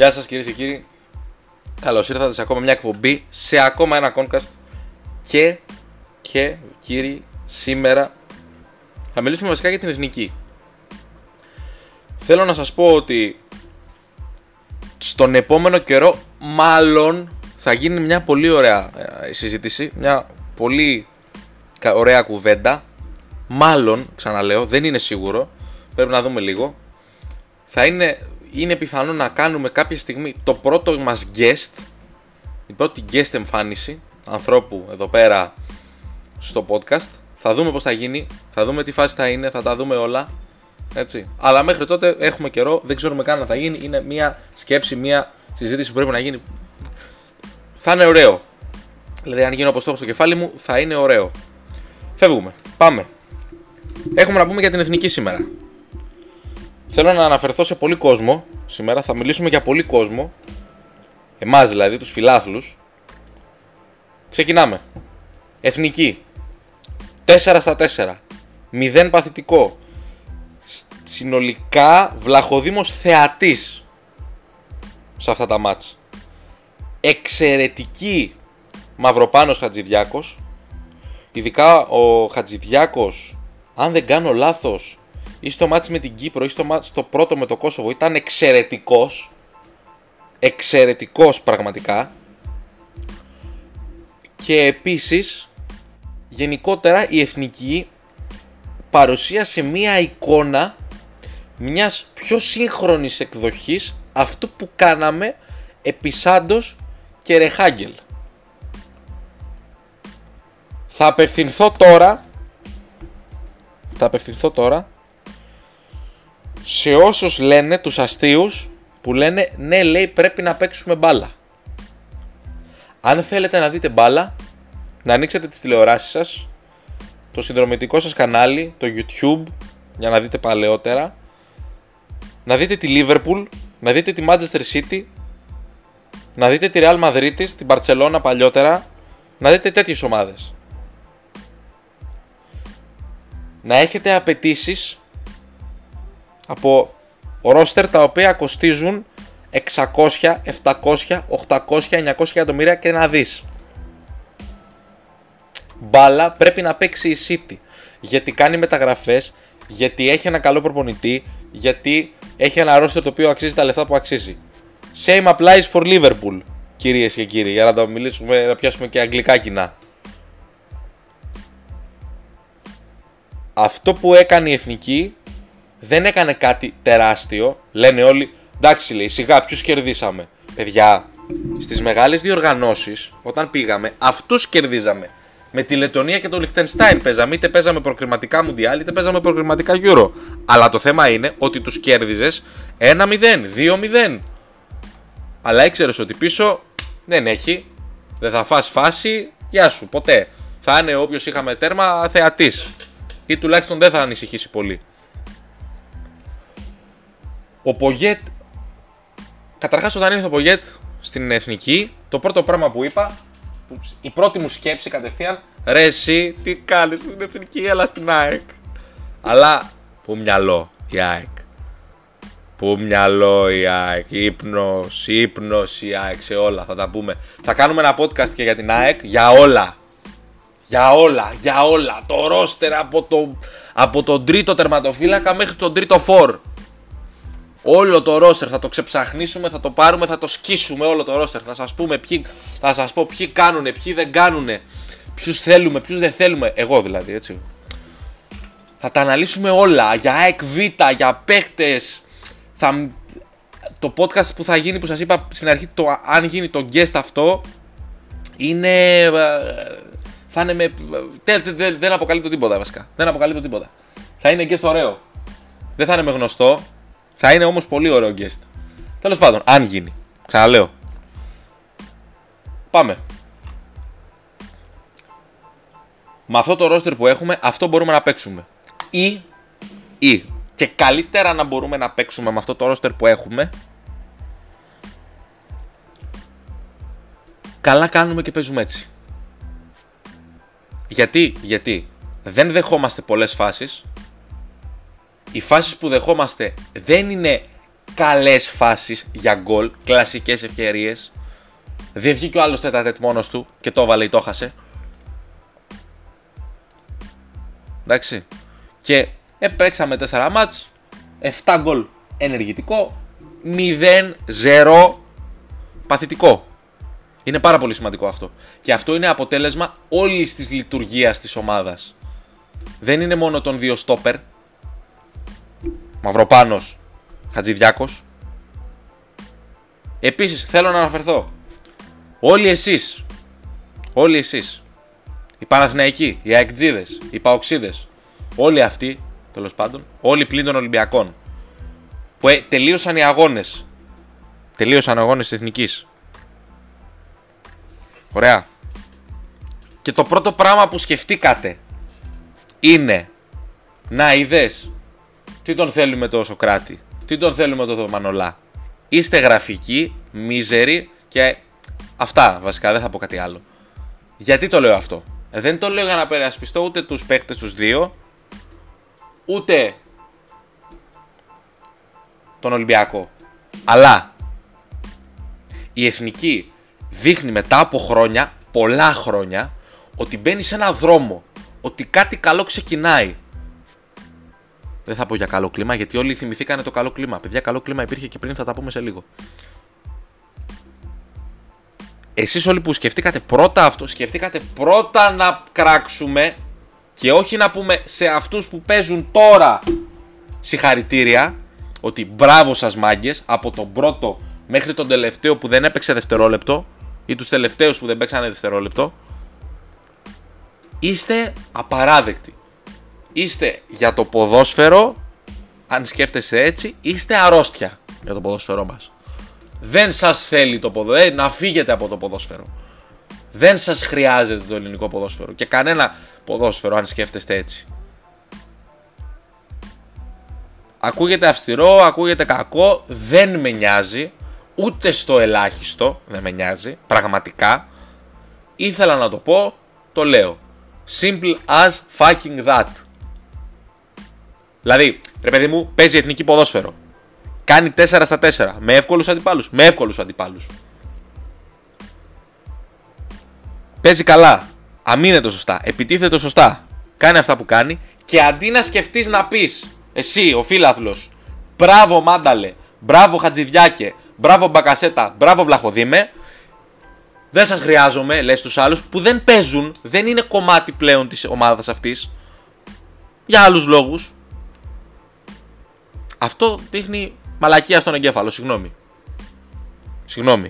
Γεια σας κυρίες και κύριοι. Καλώς ήρθατε σε ακόμα μια εκπομπή, σε ακόμα ένα Concast και, και κύριοι, σήμερα θα μιλήσουμε βασικά για την εθνική. Θέλω να σας πω ότι στον επόμενο καιρό μάλλον θα γίνει μια πολύ ωραία ε, συζήτηση, μια πολύ ωραία κουβέντα. Μάλλον, ξαναλέω, δεν είναι σίγουρο, πρέπει να δούμε λίγο. Θα είναι, είναι πιθανό να κάνουμε κάποια στιγμή το πρώτο μας guest, η πρώτη guest εμφάνιση ανθρώπου εδώ πέρα στο podcast. Θα δούμε πώς θα γίνει, θα δούμε τι φάση θα είναι, θα τα δούμε όλα. Έτσι. Αλλά μέχρι τότε έχουμε καιρό, δεν ξέρουμε καν να θα γίνει. Είναι μια σκέψη, μια συζήτηση που πρέπει να γίνει. Θα είναι ωραίο. Δηλαδή, αν γίνει όπω το έχω στο κεφάλι μου, θα είναι ωραίο. Φεύγουμε. Πάμε. Έχουμε να πούμε για την εθνική σήμερα. Θέλω να αναφερθώ σε πολύ κόσμο σήμερα. Θα μιλήσουμε για πολύ κόσμο. Εμάς δηλαδή, τους φιλάθλους. Ξεκινάμε. Εθνική. 4 στα 4. 0 παθητικό. Συνολικά βλαχοδήμος θεατής σε αυτά τα μάτς. Εξαιρετική Μαυροπάνος Χατζηδιάκος. Ειδικά ο Χατζηδιάκος, αν δεν κάνω λάθος, ή στο μάτς με την Κύπρο ή στο μάτς το πρώτο με το Κόσοβο ήταν εξαιρετικός. Εξαιρετικός πραγματικά. Και επίσης, γενικότερα η εθνική παρουσίασε μία εικόνα μιας πιο σύγχρονης εκδοχής αυτού που κάναμε επί Σάντος και Ρεχάγγελ. Θα απευθυνθώ τώρα θα απευθυνθώ τώρα σε όσους λένε, τους αστείους που λένε ναι λέει πρέπει να παίξουμε μπάλα. Αν θέλετε να δείτε μπάλα, να ανοίξετε τις τηλεοράσεις σας, το συνδρομητικό σας κανάλι, το YouTube, για να δείτε παλαιότερα, να δείτε τη Liverpool, να δείτε τη Manchester City, να δείτε τη Real Madrid, την Barcelona παλιότερα, να δείτε τέτοιες ομάδες. Να έχετε απαιτήσεις από ρόστερ τα οποία κοστίζουν 600, 700, 800, 900 εκατομμύρια και να δεις. Μπάλα πρέπει να παίξει η City. Γιατί κάνει μεταγραφές, γιατί έχει ένα καλό προπονητή, γιατί έχει ένα ρόστερ το οποίο αξίζει τα λεφτά που αξίζει. Same applies for Liverpool, κυρίες και κύριοι, για να το μιλήσουμε, να πιάσουμε και αγγλικά κοινά. Αυτό που έκανε η Εθνική δεν έκανε κάτι τεράστιο. Λένε όλοι, εντάξει λέει, σιγά ποιους κερδίσαμε. Παιδιά, στις μεγάλες διοργανώσεις, όταν πήγαμε, αυτούς κερδίζαμε. Με τη Λετωνία και το Λιχτενστάιν παίζαμε, είτε παίζαμε προκριματικά Μουντιάλ, είτε παίζαμε προκριματικά Euro. Αλλά το θέμα είναι ότι τους κέρδιζες 1-0, 2-0. Αλλά ήξερες ότι πίσω δεν έχει, δεν θα φας φάση, γεια σου, ποτέ. Θα είναι όποιος είχαμε τέρμα θεατής. Ή τουλάχιστον δεν θα ανησυχήσει πολύ. Ο Πογέτ. Καταρχάς, όταν ήρθε ο Πογέτ στην εθνική, το πρώτο πράγμα που είπα, η πρώτη μου σκέψη κατευθείαν, ρε εσύ, τι κάνεις στην εθνική, αλλά στην ΑΕΚ. Αλλά, που μυαλό η ΑΕΚ. Που μυαλό η ΑΕΚ. Ύπνο, ύπνο η ΑΕΚ σε όλα. Θα τα πούμε. Θα κάνουμε ένα podcast και για την ΑΕΚ. Για όλα. Για όλα. Για όλα. Το ρόστερ από, το, από τον τρίτο τερματοφύλακα μέχρι τον τρίτο φόρ. Όλο το ρόστερ θα το ξεψαχνίσουμε, θα το πάρουμε, θα το σκίσουμε όλο το ρόστερ. Θα σας πούμε ποιοι, θα σας πω ποιοι κάνουνε, ποιοι δεν κάνουνε, ποιους θέλουμε, ποιους δεν θέλουμε. Εγώ δηλαδή, έτσι. Θα τα αναλύσουμε όλα, για ΑΕΚ για παίχτες. Θα... Το podcast που θα γίνει, που σας είπα στην αρχή, το, αν γίνει το guest αυτό, είναι... Ε, θα είναι με... Δεν, δεν αποκαλύπτω τίποτα βασικά. Δεν αποκαλύπτω τίποτα. Θα είναι guest ωραίο. Δεν θα είναι με γνωστό. Θα είναι όμως πολύ ωραίο guest. Τέλος πάντων, αν γίνει. Ξαναλέω. Πάμε. Με αυτό το roster που έχουμε, αυτό μπορούμε να παίξουμε. Ή, ή, και καλύτερα να μπορούμε να παίξουμε με αυτό το roster που έχουμε, καλά κάνουμε και παίζουμε έτσι. Γιατί, γιατί δεν δεχόμαστε πολλές φάσεις οι φάσεις που δεχόμαστε δεν είναι καλές φάσεις για γκολ, κλασικές ευκαιρίες. Δεν βγήκε ο άλλος τέταρτετ μόνος του και το έβαλε ή το χάσε. Εντάξει. Και επέξαμε 4 μάτς, 7 γκολ ενεργητικό, 0-0 παθητικό. Είναι πάρα πολύ σημαντικό αυτό. Και αυτό είναι αποτέλεσμα όλης της λειτουργίας της ομάδας. Δεν είναι μόνο των δύο στόπερ. Μαυροπάνος, Χατζηδιάκος. Επίσης θέλω να αναφερθώ. Όλοι εσείς, όλοι εσείς, οι Παναθηναϊκοί, οι Αεκτζίδες, οι Παοξίδες, όλοι αυτοί, τέλος πάντων, όλοι πλην των Ολυμπιακών, που ε, τελείωσαν οι αγώνες. Τελείωσαν οι αγώνες της Εθνικής Ωραία. Και το πρώτο πράγμα που σκεφτήκατε είναι να είδες τι τον θέλουμε το Σοκράτη, τι τον θέλουμε το Μανολά; Είστε γραφικοί, μίζεροι και αυτά βασικά, δεν θα πω κάτι άλλο. Γιατί το λέω αυτό; Δεν το λέω για να περασπιστώ ούτε τους παίχτες τους δύο, ούτε τον Ολυμπιακό. Αλλά η εθνική δείχνει μετά από χρόνια, πολλά χρόνια, ότι μπαίνει σε ένα δρόμο. Ότι κάτι καλό ξεκινάει. Δεν θα πω για καλό κλίμα, γιατί όλοι θυμηθήκανε το καλό κλίμα. Παιδιά, καλό κλίμα υπήρχε και πριν, θα τα πούμε σε λίγο. Εσείς όλοι που σκεφτήκατε πρώτα αυτό, σκεφτήκατε πρώτα να κράξουμε και όχι να πούμε σε αυτούς που παίζουν τώρα συγχαρητήρια ότι μπράβο σας μάγκες από τον πρώτο μέχρι τον τελευταίο που δεν έπαιξε δευτερόλεπτο ή τους τελευταίους που δεν παίξανε δευτερόλεπτο είστε απαράδεκτοι. Είστε για το ποδόσφαιρο, αν σκέφτεστε έτσι, είστε αρρώστια για το ποδόσφαιρό μας. Δεν σας θέλει το ποδόσφαιρο, ε, να φύγετε από το ποδόσφαιρο. Δεν σας χρειάζεται το ελληνικό ποδόσφαιρο και κανένα ποδόσφαιρο αν σκέφτεστε έτσι. Ακούγεται αυστηρό, ακούγεται κακό, δεν με νοιάζει ούτε στο ελάχιστο, δεν με νοιάζει, πραγματικά. Ήθελα να το πω, το λέω. Simple as fucking that. Δηλαδή, ρε παιδί μου, παίζει εθνική ποδόσφαιρο. Κάνει 4 στα 4. Με εύκολους αντιπάλους. Με εύκολους αντιπάλους. Παίζει καλά. Αμήνεται σωστά. Επιτίθεται σωστά. Κάνει αυτά που κάνει. Και αντί να σκεφτείς να πεις, εσύ ο φίλαθλος, μπράβο Μάνταλε, μπράβο Χατζηδιάκε, Μπράβο Μπακασέτα, μπράβο Βλαχοδήμε. Δεν σας χρειάζομαι, λες τους άλλους, που δεν παίζουν, δεν είναι κομμάτι πλέον της ομάδας αυτής. Για άλλους λόγους. Αυτό δείχνει μαλακία στον εγκέφαλο, συγγνώμη. Συγγνώμη.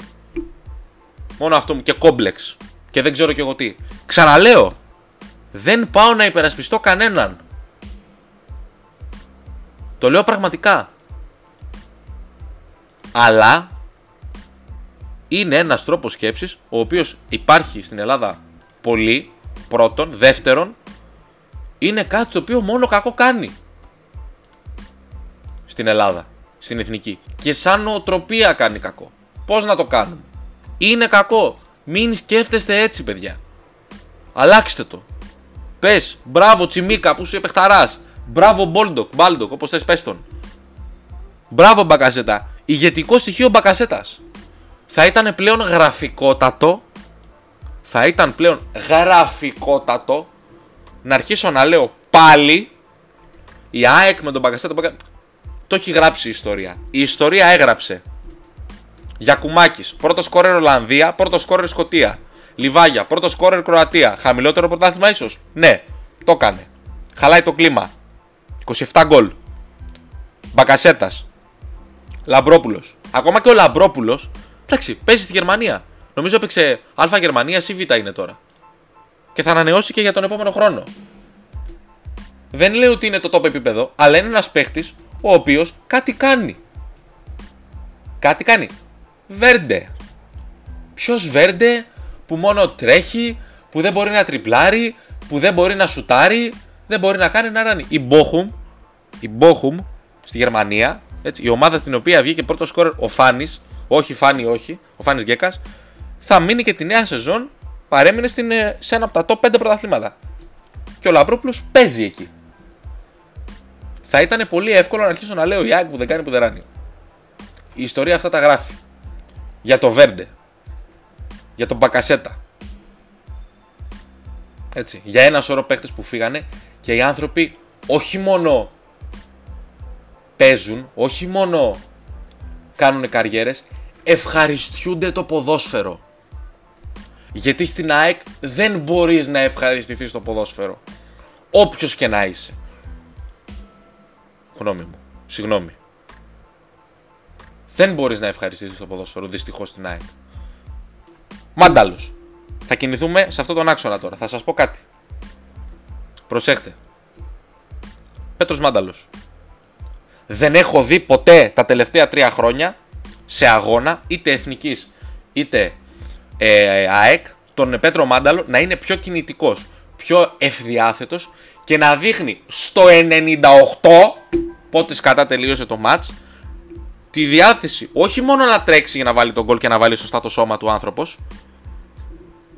Μόνο αυτό μου και κόμπλεξ. Και δεν ξέρω κι εγώ τι. Ξαναλέω. Δεν πάω να υπερασπιστώ κανέναν. Το λέω πραγματικά αλλά είναι ένας τρόπος σκέψης ο οποίος υπάρχει στην Ελλάδα πολύ, πρώτον, δεύτερον, είναι κάτι το οποίο μόνο κακό κάνει στην Ελλάδα, στην εθνική. Και σαν νοοτροπία κάνει κακό. Πώς να το κάνουμε; Είναι κακό. Μην σκέφτεστε έτσι, παιδιά. Αλλάξτε το. Πες, μπράβο Τσιμίκα που είσαι παιχταράς. Μπράβο Μπόλντοκ, Μπάλντοκ, όπως θες πες τον. Μπράβο Μπακασέτα ηγετικό στοιχείο Μπακασέτας. Θα ήταν πλέον γραφικότατο. Θα ήταν πλέον γραφικότατο να αρχίσω να λέω πάλι η ΑΕΚ με τον Μπακασέτα. Το έχει γράψει η ιστορία. Η ιστορία έγραψε. Γιακουμάκης, πρώτος σκόρερ Ολλανδία, πρώτος σκόρερ Σκοτία. Λιβάγια, πρώτος σκόρερ Κροατία. Χαμηλότερο πρωτάθλημα ίσως; Ναι, το έκανε. Χαλάει το κλίμα. 27 γκολ. Μπακασέτας. Λαμπρόπουλος. Ακόμα και ο Λαμπρόπουλος. Εντάξει, παίζει στη Γερμανία. Νομίζω έπαιξε Α Γερμανία ή Β είναι τώρα. Και θα ανανεώσει και για τον επόμενο χρόνο. Δεν λέω ότι είναι το top επίπεδο, αλλά είναι ένας παίχτης ο οποίος κάτι κάνει. Κάτι κάνει. Βέρντε. Ποιος Βέρντε που μόνο τρέχει, που δεν μπορεί να τριπλάρει, που δεν μπορεί να σουτάρει, δεν μπορεί να κάνει να ράνει. Η Μπόχουμ, η Μπόχουμ στη Γερμανία έτσι, η ομάδα την οποία βγήκε πρώτο σκόρ ο Φάνης, όχι Φάνη, όχι, ο Φάνης Γκέκας, θα μείνει και τη νέα σεζόν παρέμεινε στην, ε, σε ένα από τα top 5 πρωταθλήματα. Και ο Λαμπρόπουλο παίζει εκεί. Θα ήταν πολύ εύκολο να αρχίσω να λέω η ΑΕΚ που δεν κάνει που δεν ράνει. Η ιστορία αυτά τα γράφει. Για το Βέρντε. Για τον Μπακασέτα. Έτσι. Για ένα σωρό παίχτε που φύγανε και οι άνθρωποι όχι μόνο παίζουν, όχι μόνο κάνουν καριέρες, ευχαριστιούνται το ποδόσφαιρο. Γιατί στην ΑΕΚ δεν μπορείς να ευχαριστηθείς το ποδόσφαιρο. Όποιος και να είσαι. Γνώμη μου. Συγγνώμη. Δεν μπορείς να ευχαριστηθείς το ποδόσφαιρο δυστυχώς στην ΑΕΚ. Μάνταλος. Θα κινηθούμε σε αυτόν τον άξονα τώρα. Θα σας πω κάτι. Προσέχτε. Πέτρος Μάνταλος. Δεν έχω δει ποτέ τα τελευταία τρία χρόνια σε αγώνα είτε εθνικής είτε ε, ΑΕΚ τον Πέτρο Μάνταλο να είναι πιο κινητικός, πιο ευδιάθετος και να δείχνει στο 98 πότες σκατά τελείωσε το μάτς τη διάθεση όχι μόνο να τρέξει για να βάλει τον γκολ και να βάλει σωστά το σώμα του άνθρωπος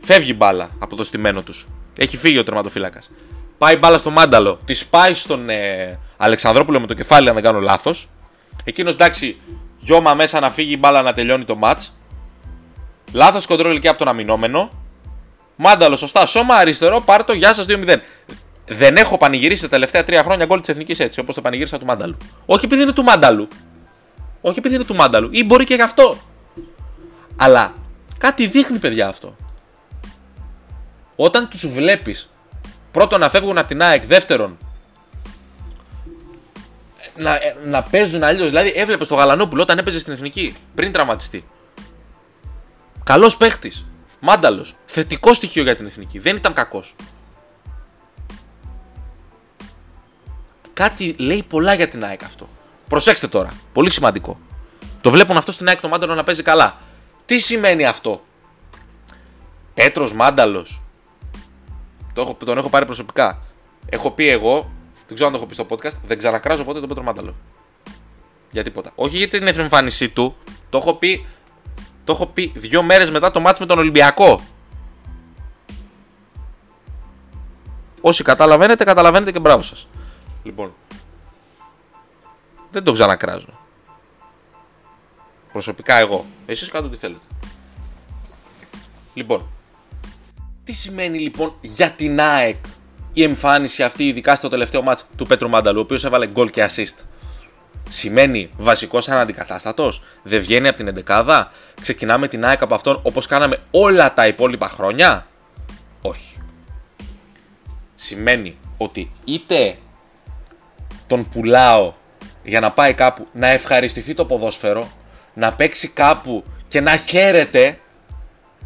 φεύγει μπάλα από το στημένο τους έχει φύγει ο τερματοφύλακας πάει μπάλα στο Μάνταλο τη πάει στον ε, Αλεξανδρόπουλο με το κεφάλι αν δεν κάνω λάθος εκείνος εντάξει γιώμα μέσα να φύγει η μπάλα να τελειώνει το μάτς Λάθος κοντρόλ εκεί από τον αμυνόμενο. Μάνταλο, σωστά. Σώμα αριστερό, πάρτο, γεια σας 2-0. Δεν έχω πανηγυρίσει τα τελευταία τρία χρόνια γκολ της εθνικής έτσι, όπως το πανηγύρισα του Μάνταλου. Όχι επειδή είναι του Μάνταλου. Όχι επειδή είναι του Μάνταλου. Ή μπορεί και γι' αυτό. Αλλά κάτι δείχνει, παιδιά, αυτό. Όταν τους βλέπεις πρώτον να φεύγουν από την ΑΕΚ, δεύτερον να, να παίζουν αλλιώς. Δηλαδή, έβλεπες το Γαλανόπουλο όταν έπαιζε στην εθνική πριν τραυματιστεί. Καλός παίχτης. Μάνταλος. Θετικό στοιχείο για την εθνική. Δεν ήταν κακός. Κάτι λέει πολλά για την ΑΕΚ αυτό. Προσέξτε τώρα. Πολύ σημαντικό. Το βλέπουν αυτό στην ΑΕΚ το Μάνταλο να παίζει καλά. Τι σημαίνει αυτό; Πέτρος Μάνταλος. Το τον έχω πάρει προσωπικά. Έχω πει εγώ, δεν ξέρω αν το έχω πει στο podcast, δεν ξανακράζω ποτέ τον Πέτρο Μάνταλο. Για τίποτα. Όχι για την εμφάνισή του, το έχω πει το έχω πει δύο μέρες μετά το μάτς με τον Ολυμπιακό. Όσοι καταλαβαίνετε, καταλαβαίνετε και μπράβο σας. Λοιπόν, δεν το ξανακράζω. Προσωπικά εγώ. Εσείς κάντε ό,τι θέλετε. Λοιπόν, τι σημαίνει λοιπόν για την ΑΕΚ η εμφάνιση αυτή, ειδικά στο τελευταίο μάτς του Πέτρου Μάνταλου, ο οποίος έβαλε γκολ και assist; Σημαίνει βασικός αναντικατάστατος, δεν βγαίνει από την εντεκάδα, ξεκινάμε την ΑΕΚ από αυτόν όπως κάναμε όλα τα υπόλοιπα χρόνια; Όχι. Σημαίνει ότι είτε τον πουλάω για να πάει κάπου να ευχαριστηθεί το ποδόσφαιρο, να παίξει κάπου και να χαίρεται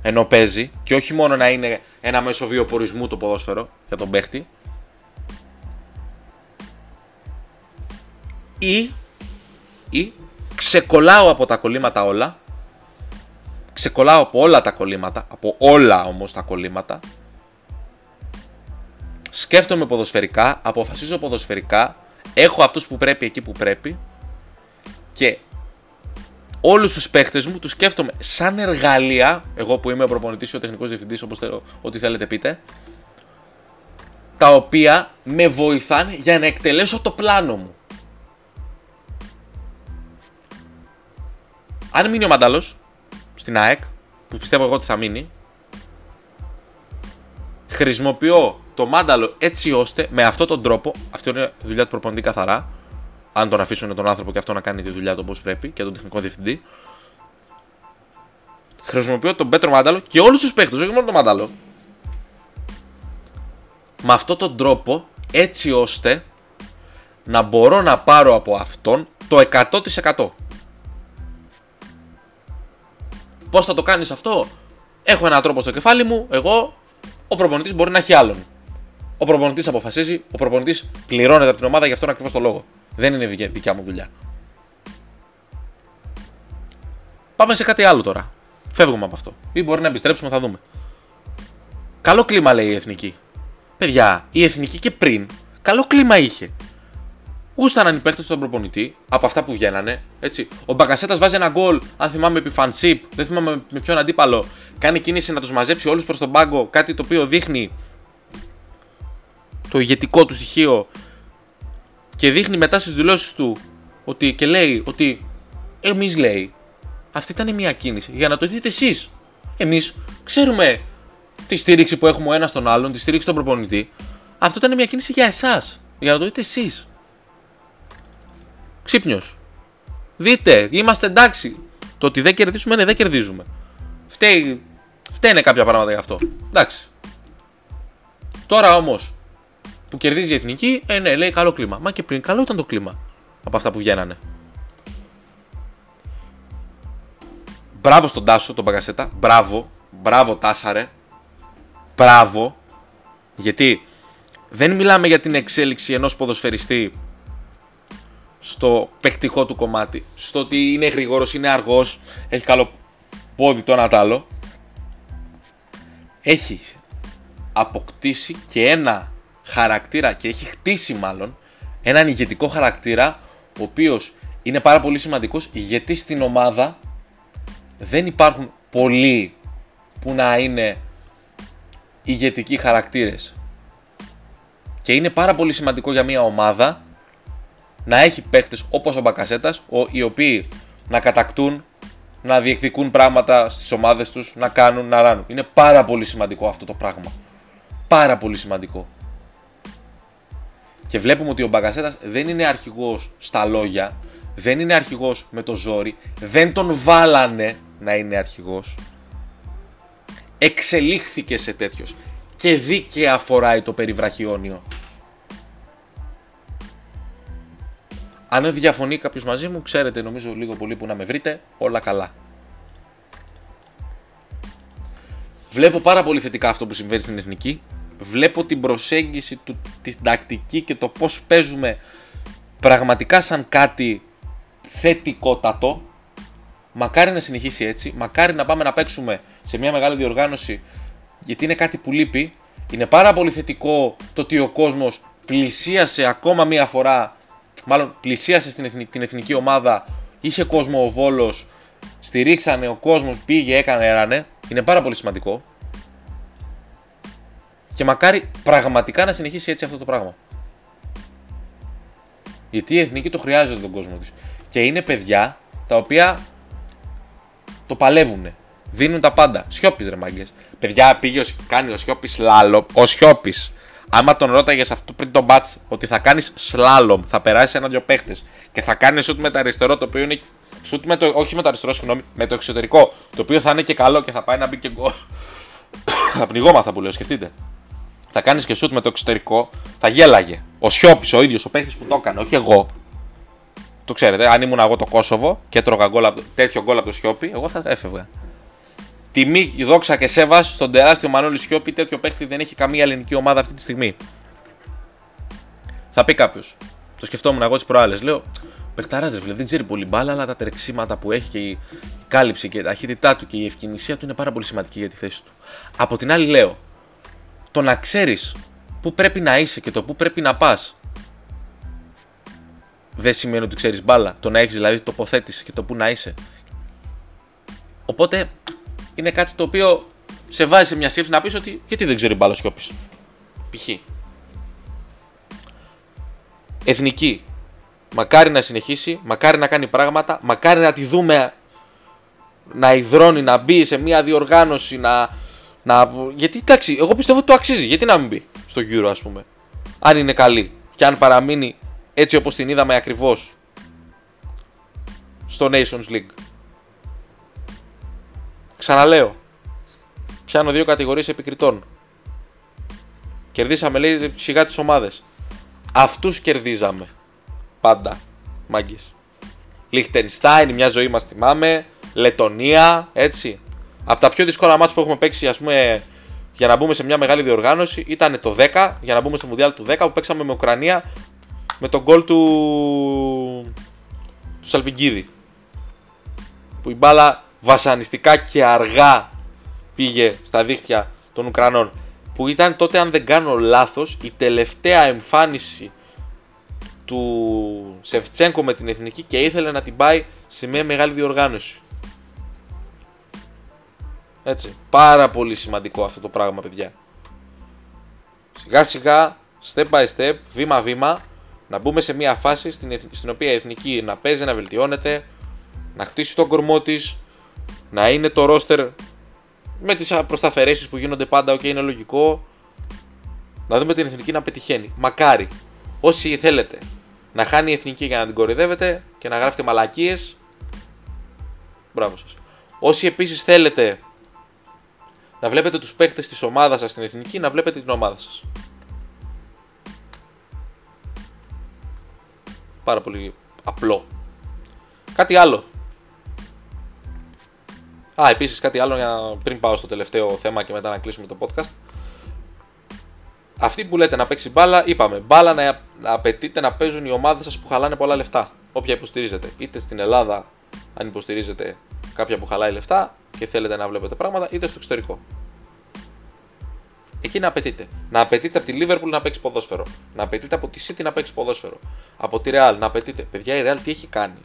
ενώ παίζει και όχι μόνο να είναι ένα μέσο βιοπορισμού το ποδόσφαιρο για τον παίχτη ή ή ξεκολλάω από τα κολλήματα όλα, ξεκολλάω από όλα τα κολλήματα, από όλα όμως τα κολλήματα, σκέφτομαι ποδοσφαιρικά, αποφασίζω ποδοσφαιρικά, έχω αυτούς που πρέπει εκεί που πρέπει και όλους τους παίχτες μου τους σκέφτομαι σαν εργαλεία, εγώ που είμαι ο προπονητής ή ο τεχνικός διευθυντής, όπως θέλω, ό,τι θέλετε πείτε, τα οποία με βοηθάνε για να εκτελέσω το πλάνο μου. Αν μείνει ο Μαντάλο στην ΑΕΚ, που πιστεύω εγώ ότι θα μείνει, χρησιμοποιώ το Μάνταλο έτσι ώστε με αυτόν τον τρόπο, αυτή είναι η δουλειά του προπονητή καθαρά, αν τον αφήσουν τον άνθρωπο και αυτό να κάνει τη δουλειά του όπως πρέπει και τον τεχνικό διευθυντή. Χρησιμοποιώ τον Πέτρο Μάνταλο και όλους τους παίχτε, όχι μόνο τον Μάνταλο. Με αυτόν τον τρόπο έτσι ώστε να μπορώ να πάρω από αυτόν το 100%. Πώς θα το κάνεις αυτό, Έχω έναν τρόπο στο κεφάλι μου. Εγώ, ο προπονητής μπορεί να έχει άλλον. Ο προπονητής αποφασίζει, ο προπονητής πληρώνεται από την ομάδα για αυτόν ακριβώς το λόγο. Δεν είναι δικιά μου δουλειά. Πάμε σε κάτι άλλο τώρα. Φεύγουμε από αυτό. Ή μπορεί να επιστρέψουμε, θα δούμε. Καλό κλίμα λέει η εθνική. Παιδιά, η εθνική και πριν, καλό κλίμα είχε γούσταναν οι παίχτε στον προπονητή από αυτά που βγαίνανε. Έτσι. Ο Μπαγκασέτας βάζει ένα γκολ, αν θυμάμαι, επί φανσίπ, δεν θυμάμαι με ποιον αντίπαλο. Κάνει κίνηση να τους μαζέψει όλους προς τον πάγκο, κάτι το οποίο δείχνει το ηγετικό του στοιχείο και δείχνει μετά στις δηλώσεις του ότι, και λέει ότι Εμείς λέει, αυτή ήταν μια κίνηση για να το δείτε εσείς. Εμείς ξέρουμε τη στήριξη που έχουμε ο ένας τον άλλον, τη στήριξη των προπονητή. Αυτό ήταν μια κίνηση για εσάς. Για να το δείτε εσείς. Ξύπνιος. Δείτε, είμαστε εντάξει. Το ότι δεν κερδίσουμε, ναι, δεν κερδίζουμε. Φταίει, φταίνε κάποια πράγματα γι' αυτό. Εντάξει. Τώρα όμως που κερδίζει η εθνική, ε, ναι, λέει καλό κλίμα. Μα και πριν καλό ήταν το κλίμα από αυτά που βγαίνανε. Μπράβο στον Τάσο, τον Παγκασέτα. Μπράβο. Μπράβο, Τάσαρε. Μπράβο. Γιατί δεν μιλάμε για την εξέλιξη ενός ποδοσφαιριστή στο παικτικό του κομμάτι. Στο ότι είναι γρήγορος, είναι αργός, έχει καλό πόδι το ένα άλλο. Έχει αποκτήσει και ένα χαρακτήρα και έχει χτίσει μάλλον έναν ηγετικό χαρακτήρα ο οποίος είναι πάρα πολύ σημαντικός γιατί στην ομάδα δεν υπάρχουν πολλοί που να είναι ηγετικοί χαρακτήρες. Και είναι πάρα πολύ σημαντικό για μια ομάδα να έχει παίχτες όπως ο Μπακασέτας, οι οποίοι να κατακτούν, να διεκδικούν πράγματα στις ομάδες τους, να κάνουν, να ράνουν. Είναι πάρα πολύ σημαντικό αυτό το πράγμα. Πάρα πολύ σημαντικό. Και βλέπουμε ότι ο Μπαγκασέτα δεν είναι αρχηγός στα λόγια, δεν είναι αρχηγός με το ζόρι, δεν τον βάλανε να είναι αρχηγός. Εξελίχθηκε σε τέτοιος. Και δίκαια φοράει το περιβραχιόνιο. Αν δεν διαφωνεί κάποιος μαζί μου, ξέρετε νομίζω λίγο πολύ που να με βρείτε, όλα καλά. Βλέπω πάρα πολύ θετικά αυτό που συμβαίνει στην εθνική βλέπω την προσέγγιση του, την τακτική και το πώς παίζουμε πραγματικά σαν κάτι θετικότατο. Μακάρι να συνεχίσει έτσι, μακάρι να πάμε να παίξουμε σε μια μεγάλη διοργάνωση γιατί είναι κάτι που λείπει. Είναι πάρα πολύ θετικό το ότι ο κόσμος πλησίασε ακόμα μία φορά, μάλλον πλησίασε στην την εθνική ομάδα, είχε κόσμο ο Βόλος, στηρίξανε, ο κόσμος πήγε, έκανε, έρανε. Είναι πάρα πολύ σημαντικό. Και μακάρι πραγματικά να συνεχίσει έτσι αυτό το πράγμα. Γιατί η εθνική το χρειάζεται τον κόσμο της. Και είναι παιδιά τα οποία το παλεύουν. Δίνουν τα πάντα. Σιώπης ρε μάγκες. Παιδιά πήγε, κάνει ο Σιώπης σλάλομ. Ο Σιώπης, άμα τον ρώταγες αυτό πριν τον μπάτς ότι θα κάνεις σλάλομ, θα περάσεις ένα-δυο παίχτες και θα κάνεις σουτ με το αριστερό το οποίο είναι. Σουτ με το, όχι με το αριστερό, συγγνώμη, με το εξωτερικό. Το οποίο θα είναι και καλό και θα πάει να μπει και γκολ. θα πνιγόμαθα που λέω, σκεφτείτε θα κάνεις και σουτ με το εξωτερικό, θα γέλαγε. Ο Σιώπης ο ίδιος, ο παίχτης που το έκανε, όχι εγώ. Το ξέρετε, αν ήμουν εγώ το Κόσοβο και έτρωγα γκολ, τέτοιο γκολ από το Σιώπη, εγώ θα έφευγα. Τιμή, δόξα και σέβας στον τεράστιο Μανώλη Σιώπη, τέτοιο παίχτη δεν έχει καμία ελληνική ομάδα αυτή τη στιγμή. Θα πει κάποιος. Το σκεφτόμουν εγώ τις προάλλες. Λέω, Πεχταρά, δεν ξέρει πολύ μπάλα, αλλά τα τρεξίματα που έχει και η κάλυψη και η ταχύτητά του και η ευκαινησία του είναι πάρα πολύ σημαντική για τη θέση του. Από την άλλη, λέω, το να ξέρεις πού πρέπει να είσαι και το πού πρέπει να πας δεν σημαίνει ότι ξέρεις μπάλα. Το να έχεις δηλαδή τοποθέτηση και το πού να είσαι. Οπότε είναι κάτι το οποίο σε βάζει σε μια σκέψη να πεις ότι γιατί δεν ξέρει μπάλα Σιώπης. Π.χ. Εθνική. Μακάρι να συνεχίσει, μακάρι να κάνει πράγματα, μακάρι να τη δούμε να υδρώνει, να μπει σε μια διοργάνωση, να, να... Γιατί εντάξει, εγώ πιστεύω ότι το αξίζει. Γιατί να μην μπει στο Euro, ας πούμε. Αν είναι καλή και αν παραμείνει έτσι όπως την είδαμε ακριβώς στο Nations League. Ξαναλέω. Πιάνω δύο κατηγορίες επικριτών. Κερδίσαμε λέει σιγά τις ομάδες. Αυτούς κερδίζαμε. Πάντα. Μάγκες. Λιχτενστάιν, μια ζωή μας θυμάμαι. Λετωνία, έτσι από τα πιο δύσκολα μάτια που έχουμε παίξει, ας πούμε, για να μπούμε σε μια μεγάλη διοργάνωση ήταν το 10, για να μπούμε στο Μουντιάλ του 10 που παίξαμε με Ουκρανία με τον γκολ του, του Σαλπιγκίδη. Που η μπάλα βασανιστικά και αργά πήγε στα δίχτυα των Ουκρανών. Που ήταν τότε, αν δεν κάνω λάθος, η τελευταία εμφάνιση του Σεφτσέγκο με την εθνική και ήθελε να την πάει σε μια μεγάλη διοργάνωση. Έτσι. Πάρα πολύ σημαντικό αυτό το πράγμα, παιδιά. Σιγά σιγά, step by step, βήμα βήμα, να μπούμε σε μια φάση στην, στην οποία η εθνική να παίζει, να βελτιώνεται, να χτίσει τον κορμό της, να είναι το ρόστερ με τις προσθαφαιρέσεις που γίνονται πάντα, οκ, είναι λογικό. Να δούμε την εθνική να πετυχαίνει. Μακάρι. Όσοι θέλετε να χάνει η εθνική για να την κοροϊδεύετε και να γράφετε μαλακίες. Μπράβο σας. Όσοι επίσης θέλετε να βλέπετε τους παίχτες της ομάδας σας στην εθνική, να βλέπετε την ομάδα σας. Πάρα πολύ απλό. Κάτι άλλο. Α, επίσης κάτι άλλο για πριν πάω στο τελευταίο θέμα και μετά να κλείσουμε το podcast. Αυτοί που λέτε να παίξει μπάλα, είπαμε. Μπάλα να, να απαιτείτε να παίζουν οι ομάδες σας που χαλάνε πολλά λεφτά. Όποια υποστηρίζετε. Είτε στην Ελλάδα, αν υποστηρίζετε κάποια που χαλάει λεφτά και θέλετε να βλέπετε πράγματα, είτε στο εξωτερικό. Εκεί να απαιτείτε. Να απαιτείτε από τη Liverpool να παίξει ποδόσφαιρο. Να απαιτείτε από τη City να παίξει ποδόσφαιρο. Από τη Real να απαιτείτε. Παιδιά, η Real τι έχει κάνει;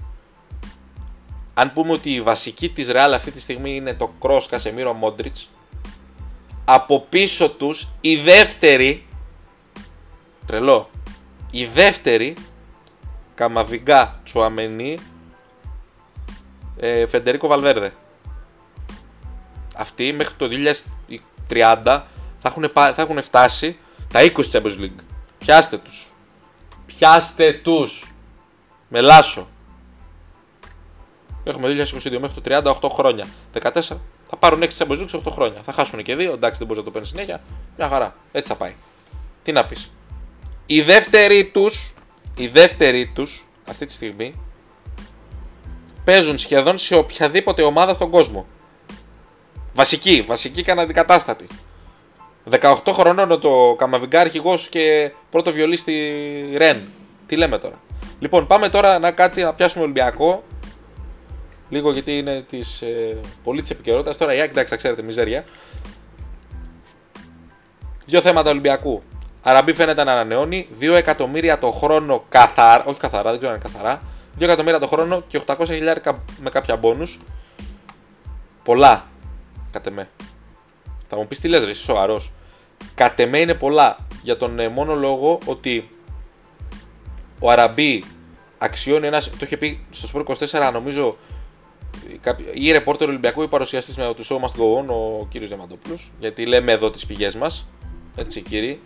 Αν πούμε ότι η βασική της Real αυτή τη στιγμή είναι το Cross Casemiro Modric, από πίσω τους η δεύτερη, τρελό, η δεύτερη, Καμαβιγκά Τσουαμενή, ε, Φεντερίκο Βαλβέρδε. Αυτοί μέχρι το 2030 θα έχουν, θα έχουν φτάσει τα 20 Champions League. Πιάστε τους. Πιάστε τους. Μελάσω. Έχουμε 2022 μέχρι το 38 χρόνια. 14 θα πάρουν 6 Champions League σε 8 χρόνια. Θα χάσουν και 2. Εντάξει, δεν μπορείς να το παίρνεις συνέχεια. Μια χαρά. Έτσι θα πάει. Τι να πεις. Η δεύτερη τους, η δεύτερη τους αυτή τη στιγμή παίζουν σχεδόν σε οποιαδήποτε ομάδα στον κόσμο. Βασική, βασική και αναντικατάστατη. 18 χρονών το Καμαβιγκά αρχηγός και πρώτο βιολί στη Ρεν. Τι λέμε τώρα. Λοιπόν, πάμε τώρα να, κάτι, να πιάσουμε Ολυμπιακό. Λίγο γιατί είναι της, ε, πολύ της επικαιρότητας. Τώρα η Άκη, εντάξει, τα ξέρετε, μιζέρια. Δύο θέματα Ολυμπιακού. Αραμπί φαίνεται να ανανεώνει. 2 εκατομμύρια το χρόνο καθαρά. Όχι καθαρά, δεν ξέρω αν είναι καθαρά. 2 εκατομμύρια το χρόνο και 800 χιλιάρικα με κάποια μπόνους. Πολλά. Κατ' εμέ. Θα μου πεις τι λες, ρε, είσαι σοβαρός. Κατ' εμέ είναι πολλά. Για τον ε, μόνο λόγο ότι ο Αραμπί αξιώνει ένας. Το είχε πει στο Σπορ 24, νομίζω. Ή ρεπόρτερ Ολυμπιακού ή παρουσιαστής με το show must go on, ο κύριος Διαμαντόπουλος. Γιατί λέμε εδώ τις πηγές μας. Έτσι, κύριοι.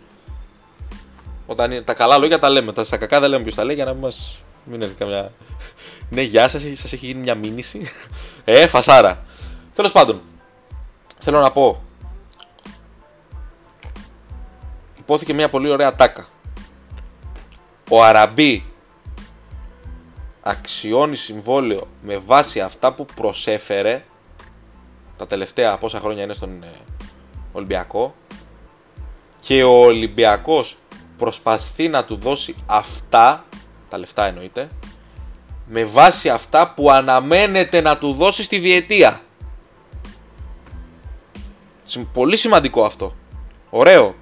Όταν είναι, τα καλά λόγια τα λέμε. Τα στα κακά δεν λέμε ποιος τα λέει για να μην μα. Μην έρθει καμιά. ναι, γεια σας, σας έχει γίνει μια μήνυση. ε, φασάρα. Τέλος πάντων, θέλω να πω υπόθηκε μια πολύ ωραία τάκα. Ο Αραμπί αξιώνει συμβόλαιο με βάση αυτά που προσέφερε τα τελευταία πόσα χρόνια είναι στον ε, Ολυμπιακό και ο Ολυμπιακός προσπαθεί να του δώσει αυτά, τα λεφτά εννοείται, με βάση αυτά που αναμένεται να του δώσει στη διετία. Πολύ σημαντικό αυτό. Ωραίο.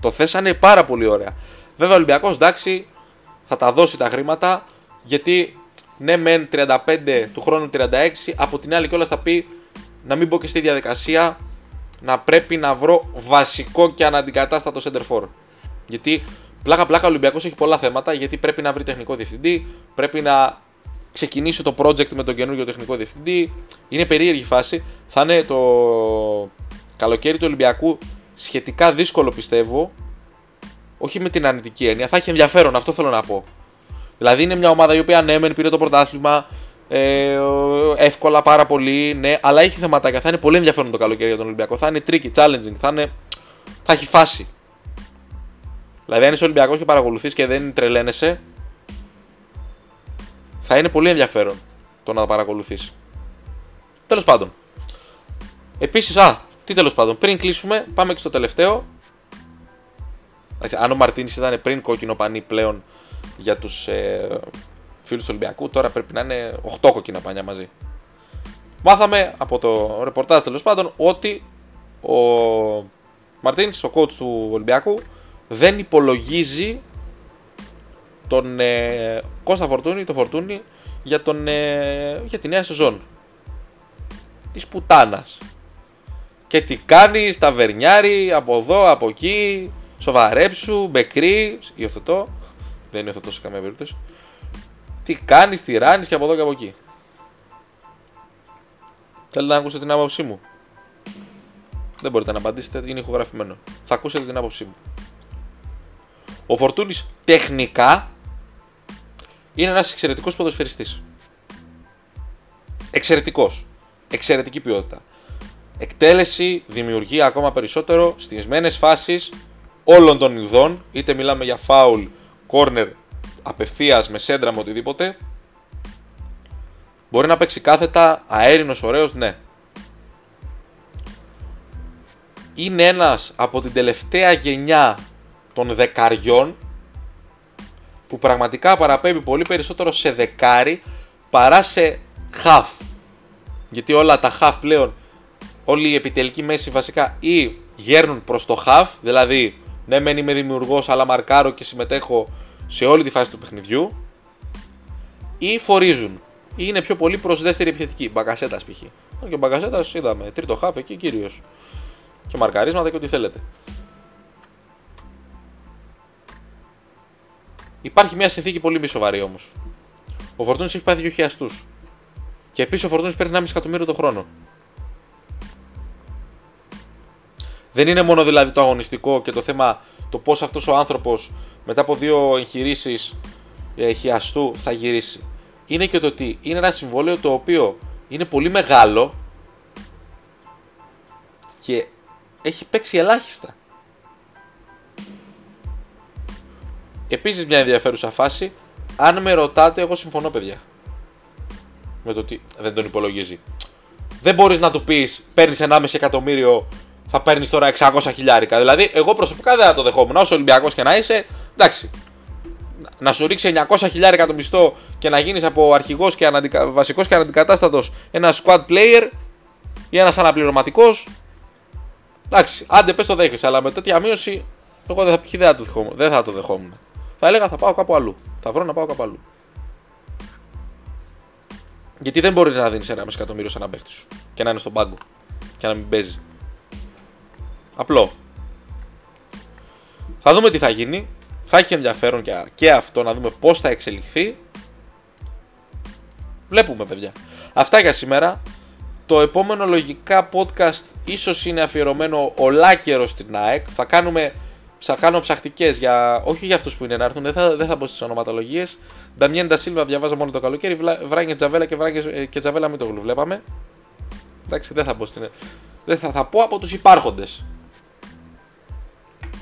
Το θέσανε πάρα πολύ ωραία. Βέβαια ο Ολυμπιακός εντάξει θα τα δώσει τα χρήματα γιατί ναι, μεν 35 του χρόνου 36, από την άλλη κιόλας θα πει να μην μπω και στη διαδικασία να πρέπει να βρω βασικό και αναντικατάστατο center for. Γιατί πλάκα πλάκα ο Ολυμπιακός έχει πολλά θέματα γιατί πρέπει να βρει τεχνικό διευθυντή, πρέπει να ξεκινήσει το project με τον καινούργιο τεχνικό διευθυντή. Είναι περίεργη φάση. Θα είναι το καλοκαίρι του Ολυμπιακού σχετικά δύσκολο πιστεύω. Όχι με την αρνητική έννοια, θα έχει ενδιαφέρον, αυτό θέλω να πω. Δηλαδή είναι μια ομάδα η οποία ναι, μεν πήρε το πρωτάθλημα ε, εύκολα πάρα πολύ, ναι, αλλά έχει θεματάκια. Θα είναι πολύ ενδιαφέρον το καλοκαίρι για τον Ολυμπιακό. Θα είναι tricky, challenging, θα, είναι, θα έχει φάση. Δηλαδή, αν είσαι Ολυμπιακός και παρακολουθείς και δεν τρελαίνεσαι, θα είναι πολύ ενδιαφέρον το να τα παρακολουθείς. Τέλος πάντων. Επίσης, α, τι τέλος πάντων, πριν κλείσουμε, πάμε και στο τελευταίο. Αν ο Μαρτίνης ήταν πριν κόκκινο πανί πλέον για τους ε, φίλους του Ολυμπιακού, τώρα πρέπει να είναι 8 κόκκινα πανιά μαζί. Μάθαμε από το ρεπορτάζ τέλος πάντων ότι ο Μαρτίνης, ο coach του Ολυμπιακού, δεν υπολογίζει τον ε, Κώστα Φορτούνη, το Φορτούνη για, τον, ε, για τη νέα σεζόν. Της πουτάνας. Και τι κάνει, στα βερνιάρι, από εδώ, από εκεί, σοβαρέψου, μπεκρή, υιοθετώ. Δεν υιοθετώ σε καμία περίπτωση. Τι κάνεις, τι ράνεις και από εδώ και από εκεί. Θέλετε να ακούσετε την άποψή μου. Δεν μπορείτε να απαντήσετε, είναι ηχογραφημένο. Θα ακούσετε την άποψή μου. Ο Φορτούνης τεχνικά είναι ένας εξαιρετικός ποδοσφαιριστής. Εξαιρετικός. Εξαιρετική ποιότητα. Εκτέλεση, δημιουργεί ακόμα περισσότερο στις μένες φάσεις όλων των ειδών, είτε μιλάμε για φάουλ, κόρνερ, απευθείας, με σέντρα, με οτιδήποτε. Μπορεί να παίξει κάθετα, αέρινος, ωραίος, ναι. Είναι ένας από την τελευταία γενιά των δεκαριών που πραγματικά παραπέμπει πολύ περισσότερο σε δεκάρι παρά σε half. Γιατί όλα τα half πλέον, όλη η επιτελική μέση βασικά ή γέρνουν προς το half, δηλαδή ναι μεν είμαι δημιουργός αλλά μαρκάρω και συμμετέχω σε όλη τη φάση του παιχνιδιού ή φορίζουν ή είναι πιο πολύ προς δεύτερη επιθετική, μπαγκασέτα π.χ. Και ο μπαγκασέτα είδαμε, τρίτο half εκεί κύριος. Και μαρκαρίσματα και ό,τι θέλετε. Υπάρχει μια συνθήκη πολύ μη σοβαρή όμως. Ο Φορτούνης έχει πάθει δύο χιαστούς. Και επίσης ο Φορτούνης παίρνει 1,5 εκατομμύριο το χρόνο. Δεν είναι μόνο δηλαδή το αγωνιστικό και το θέμα το πώς αυτός ο άνθρωπος μετά από δύο εγχειρήσεις ε, χιαστού θα γυρίσει. Είναι και το ότι είναι ένα συμβόλαιο το οποίο είναι πολύ μεγάλο και έχει παίξει ελάχιστα. Επίσης, μια ενδιαφέρουσα φάση. Αν με ρωτάτε, εγώ συμφωνώ, παιδιά. Με το ότι δεν τον υπολογίζει. Δεν μπορείς να του πεις παίρνεις 1,5 εκατομμύριο, θα παίρνεις τώρα 600 χιλιάρικα. Δηλαδή, εγώ προσωπικά δεν θα το δεχόμουν. Όσο Ολυμπιακός και να είσαι, εντάξει. Να σου ρίξει 900 χιλιάρικα το μισθό και να γίνεις από αρχηγός και αναντικα... βασικός και αναντικατάστατος ένας squad player ή ένας αναπληρωματικός. Εντάξει, άντε πες το δέχεσαι, αλλά με τέτοια μείωση εγώ δεν θα, δεν θα, το, δεν θα το δεχόμουν θα έλεγα θα πάω κάπου αλλού. Θα βρω να πάω κάπου αλλού. Γιατί δεν μπορείς να δίνεις ένα εκατομμύριο σε ένα παίχτη σου και να είναι στον πάγκο και να μην παίζει. Απλό. Θα δούμε τι θα γίνει. Θα έχει ενδιαφέρον και, και αυτό να δούμε πώς θα εξελιχθεί. Βλέπουμε, παιδιά. Αυτά για σήμερα. Το επόμενο λογικά podcast ίσως είναι αφιερωμένο ολάκερος στην ΑΕΚ. Θα κάνουμε θα κάνω ψαχτικές για. Όχι για αυτούς που είναι να έρθουν, δεν θα, δεν θα μπω στις ονοματολογίες. Νταμιέν Ντασίλβα διαβάζα μόνο το καλοκαίρι. Βράγγε Τζαβέλα και, Βράγγες, ε, και Τζαβέλα μην το βλέπαμε. Εντάξει, δεν θα μπω στην. Δεν θα, θα πω από τους υπάρχοντες.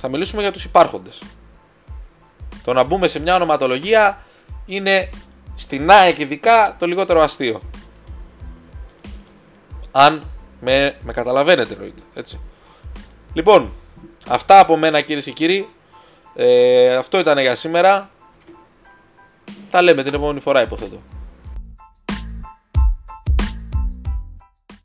Θα μιλήσουμε για τους υπάρχοντες. Το να μπούμε σε μια ονοματολογία είναι στην ΑΕΚ ειδικά το λιγότερο αστείο. Αν με, με καταλαβαίνετε εννοείται. Έτσι. Λοιπόν, Αυτά από μένα κυρίες και κύριοι. Ε, αυτό ήταν για σήμερα. Τα λέμε την επόμενη φορά υποθέτω.